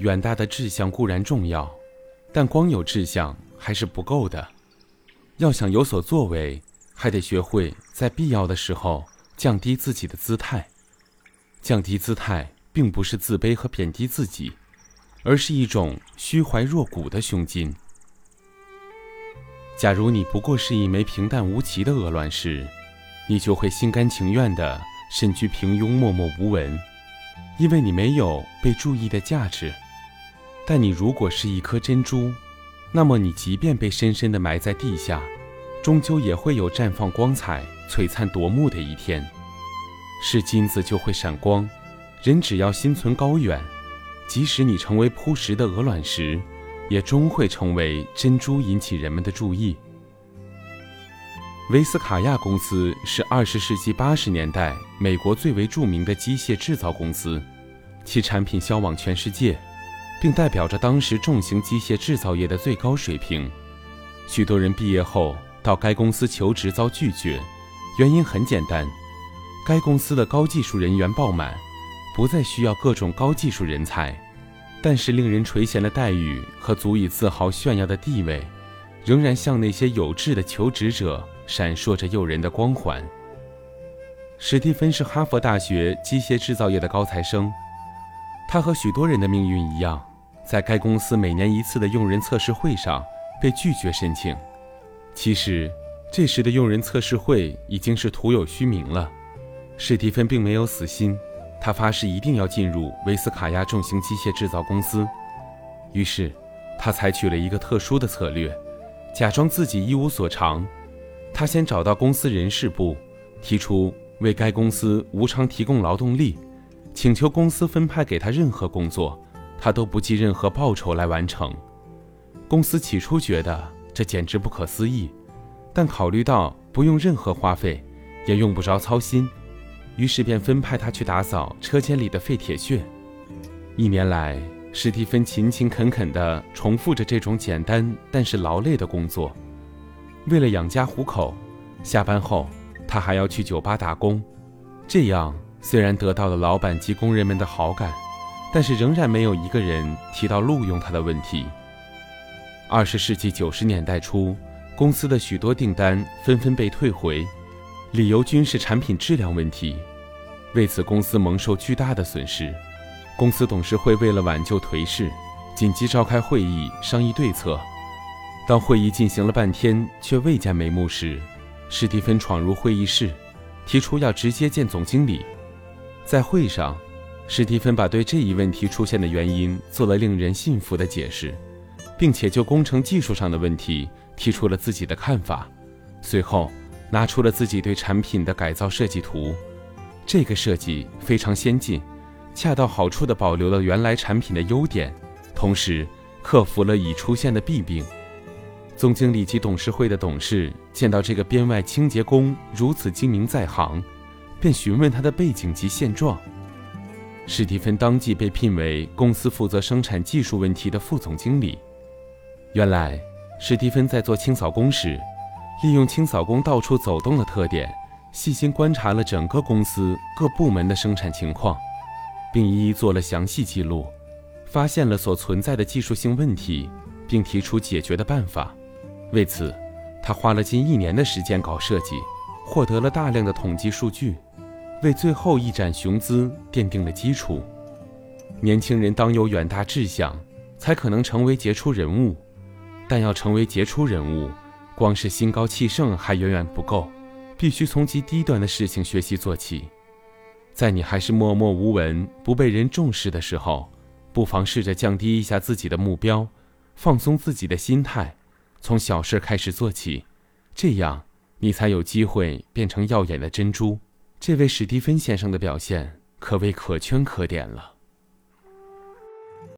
远大的志向固然重要，但光有志向还是不够的。要想有所作为，还得学会在必要的时候降低自己的姿态。降低姿态，并不是自卑和贬低自己，而是一种虚怀若谷的胸襟。假如你不过是一枚平淡无奇的鹅卵石，你就会心甘情愿地身居平庸、默默无闻，因为你没有被注意的价值。但你如果是一颗珍珠，那么你即便被深深地埋在地下，终究也会有绽放光彩、璀璨夺目的一天。是金子就会闪光，人只要心存高远，即使你成为铺石的鹅卵石，也终会成为珍珠，引起人们的注意。维斯卡亚公司是二十世纪八十年代美国最为著名的机械制造公司，其产品销往全世界，并代表着当时重型机械制造业的最高水平。许多人毕业后到该公司求职遭拒绝，原因很简单。该公司的高技术人员爆满，不再需要各种高技术人才，但是令人垂涎的待遇和足以自豪炫耀的地位，仍然向那些有志的求职者闪烁着诱人的光环。史蒂芬是哈佛大学机械制造业的高材生，他和许多人的命运一样，在该公司每年一次的用人测试会上被拒绝申请。其实，这时的用人测试会已经是徒有虚名了。史蒂芬并没有死心，他发誓一定要进入维斯卡亚重型机械制造公司。于是，他采取了一个特殊的策略，假装自己一无所长。他先找到公司人事部，提出为该公司无偿提供劳动力，请求公司分派给他任何工作，他都不计任何报酬来完成。公司起初觉得这简直不可思议，但考虑到不用任何花费，也用不着操心。于是便分派他去打扫车间里的废铁屑。一年来，史蒂芬勤勤恳恳地重复着这种简单但是劳累的工作。为了养家糊口，下班后他还要去酒吧打工。这样虽然得到了老板及工人们的好感，但是仍然没有一个人提到录用他的问题。二十世纪九十年代初，公司的许多订单纷纷被退回，理由均是产品质量问题。为此，公司蒙受巨大的损失。公司董事会为了挽救颓势，紧急召开会议商议对策。当会议进行了半天却未见眉目时，史蒂芬闯入会议室，提出要直接见总经理。在会上，史蒂芬把对这一问题出现的原因做了令人信服的解释，并且就工程技术上的问题提出了自己的看法。随后，拿出了自己对产品的改造设计图。这个设计非常先进，恰到好处地保留了原来产品的优点，同时克服了已出现的弊病。总经理及董事会的董事见到这个编外清洁工如此精明在行，便询问他的背景及现状。史蒂芬当即被聘为公司负责生产技术问题的副总经理。原来，史蒂芬在做清扫工时，利用清扫工到处走动的特点。细心观察了整个公司各部门的生产情况，并一一做了详细记录，发现了所存在的技术性问题，并提出解决的办法。为此，他花了近一年的时间搞设计，获得了大量的统计数据，为最后一展雄姿奠定了基础。年轻人当有远大志向，才可能成为杰出人物。但要成为杰出人物，光是心高气盛还远远不够。必须从极低端的事情学习做起，在你还是默默无闻、不被人重视的时候，不妨试着降低一下自己的目标，放松自己的心态，从小事开始做起，这样你才有机会变成耀眼的珍珠。这位史蒂芬先生的表现可谓可圈可点了。